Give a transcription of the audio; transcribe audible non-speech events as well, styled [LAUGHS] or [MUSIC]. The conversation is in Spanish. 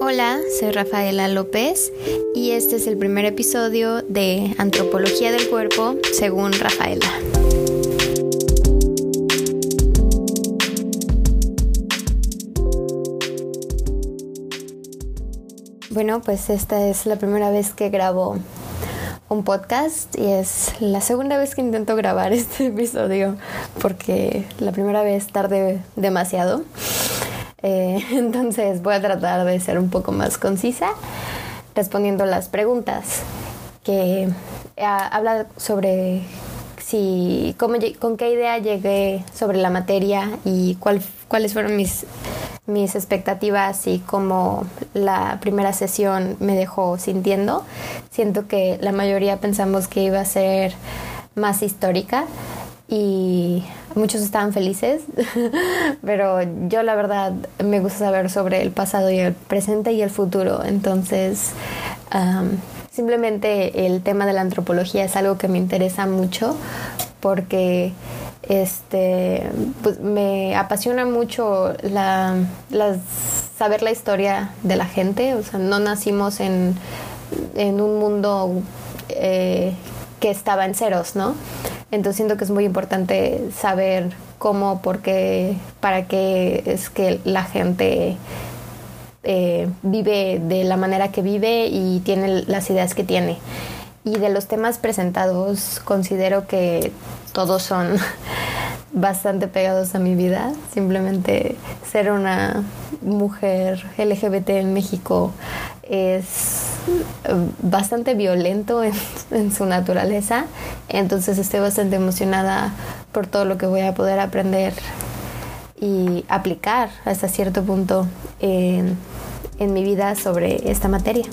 Hola, soy Rafaela López y este es el primer episodio de Antropología del Cuerpo según Rafaela. Bueno, pues esta es la primera vez que grabo un podcast y es la segunda vez que intento grabar [LAUGHS] este episodio porque la primera vez tardé demasiado. Eh, [LAUGHS] entonces voy a tratar de ser un poco más concisa respondiendo las preguntas que habla sobre si cómo, con qué idea llegué sobre la materia y cuál, cuáles fueron mis mis expectativas y cómo la primera sesión me dejó sintiendo. Siento que la mayoría pensamos que iba a ser más histórica y muchos estaban felices, [LAUGHS] pero yo la verdad me gusta saber sobre el pasado y el presente y el futuro. Entonces, simplemente el tema de la antropología es algo que me interesa mucho porque este pues me apasiona mucho la, saber la historia de la gente o sea no nacimos en, en un mundo eh, que estaba en ceros no entonces siento que es muy importante saber cómo por qué para qué es que la gente eh, vive de la manera que vive y tiene las ideas que tiene y de los temas presentados considero que todos son [LAUGHS] bastante pegados a mi vida. Simplemente ser una mujer LGBT en México es bastante violento [LAUGHS] en, su naturaleza. Entonces estoy bastante emocionada por todo lo que voy a poder aprender y aplicar hasta cierto punto en mi vida sobre esta materia.